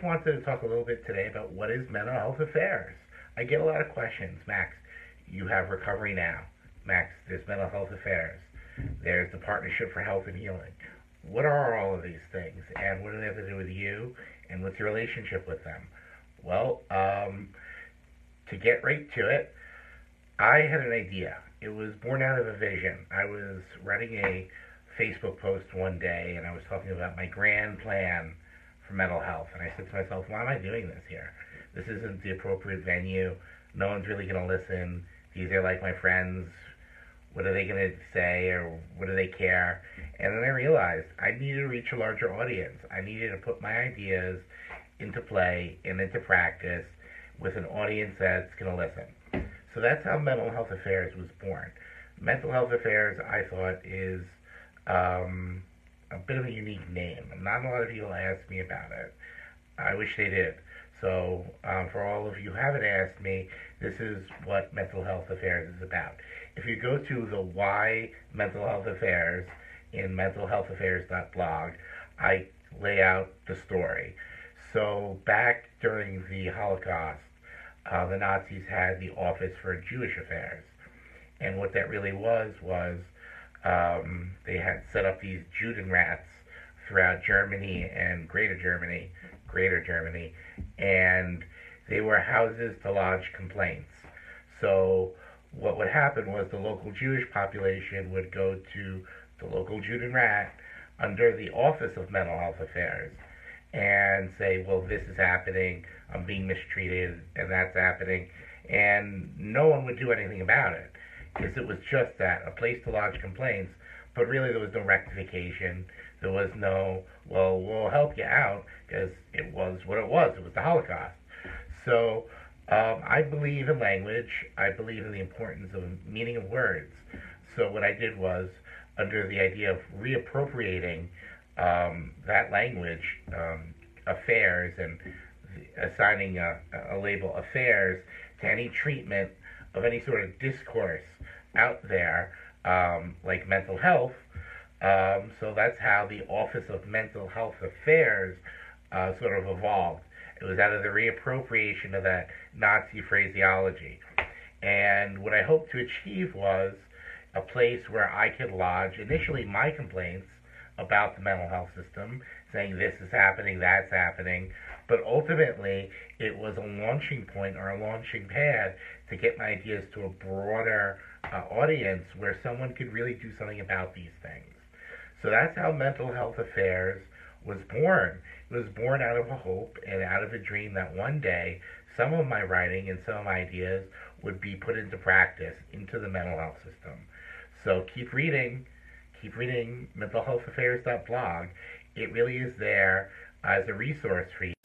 wanted to talk a little bit today about what is mental health affairs. I get a lot of questions. Max, you have Recovery Now. Max, there's mental health affairs. There's the Partnership for Health and Healing. What are all of these things, and what do they have to do with you, and what's your relationship with them? Well, um, to get right to it, I had an idea. It was born out of a vision. I was writing a Facebook post one day, and I was talking about my grand plan for mental health. And I said to myself, why am I doing this here? This isn't the appropriate venue. No one's really going to listen. These are like my friends. What are they going to say or what do they care? And then I realized I needed to reach a larger audience. I needed to put my ideas into play and into practice with an audience that's going to listen. So that's how Mental Health Affairs was born. Mental Health Affairs, I thought, is um, a bit of a unique name. Not a lot of people ask me about it. I wish they did. So, um, for all of you who haven't asked me, this is what Mental Health Affairs is about. If you go to the Why Mental Health Affairs in mentalhealthaffairs.blog, I lay out the story. So, back during the Holocaust, uh, the Nazis had the Office for Jewish Affairs. And what that really was was um, they had set up these Judenrats throughout Germany and Greater Germany, Greater Germany, and they were houses to lodge complaints. So what would happen was the local Jewish population would go to the local Judenrat under the Office of Mental Health Affairs and say, well, this is happening, I'm being mistreated, and that's happening, and no one would do anything about it because it was just that a place to lodge complaints, but really there was no rectification. There was no, well, we'll help you out because it was what it was. It was the Holocaust. So um, I believe in language. I believe in the importance of meaning of words. So what I did was, under the idea of reappropriating um, that language, um, affairs, and assigning a, a label affairs to any treatment of any sort of discourse out there, um, like mental health. Um, so that's how the Office of Mental Health Affairs uh, sort of evolved. It was out of the reappropriation of that Nazi phraseology. And what I hoped to achieve was a place where I could lodge initially my complaints about the mental health system, saying this is happening, that's happening, but ultimately it was a launching point or a launching pad to get my ideas to a broader uh, audience where someone could really do something about these things. So that's how Mental Health Affairs was born. It was born out of a hope and out of a dream that one day some of my writing and some of my ideas would be put into practice into the mental health system. So keep reading, keep reading mentalhealthaffairs.blog. It really is there as a resource for you.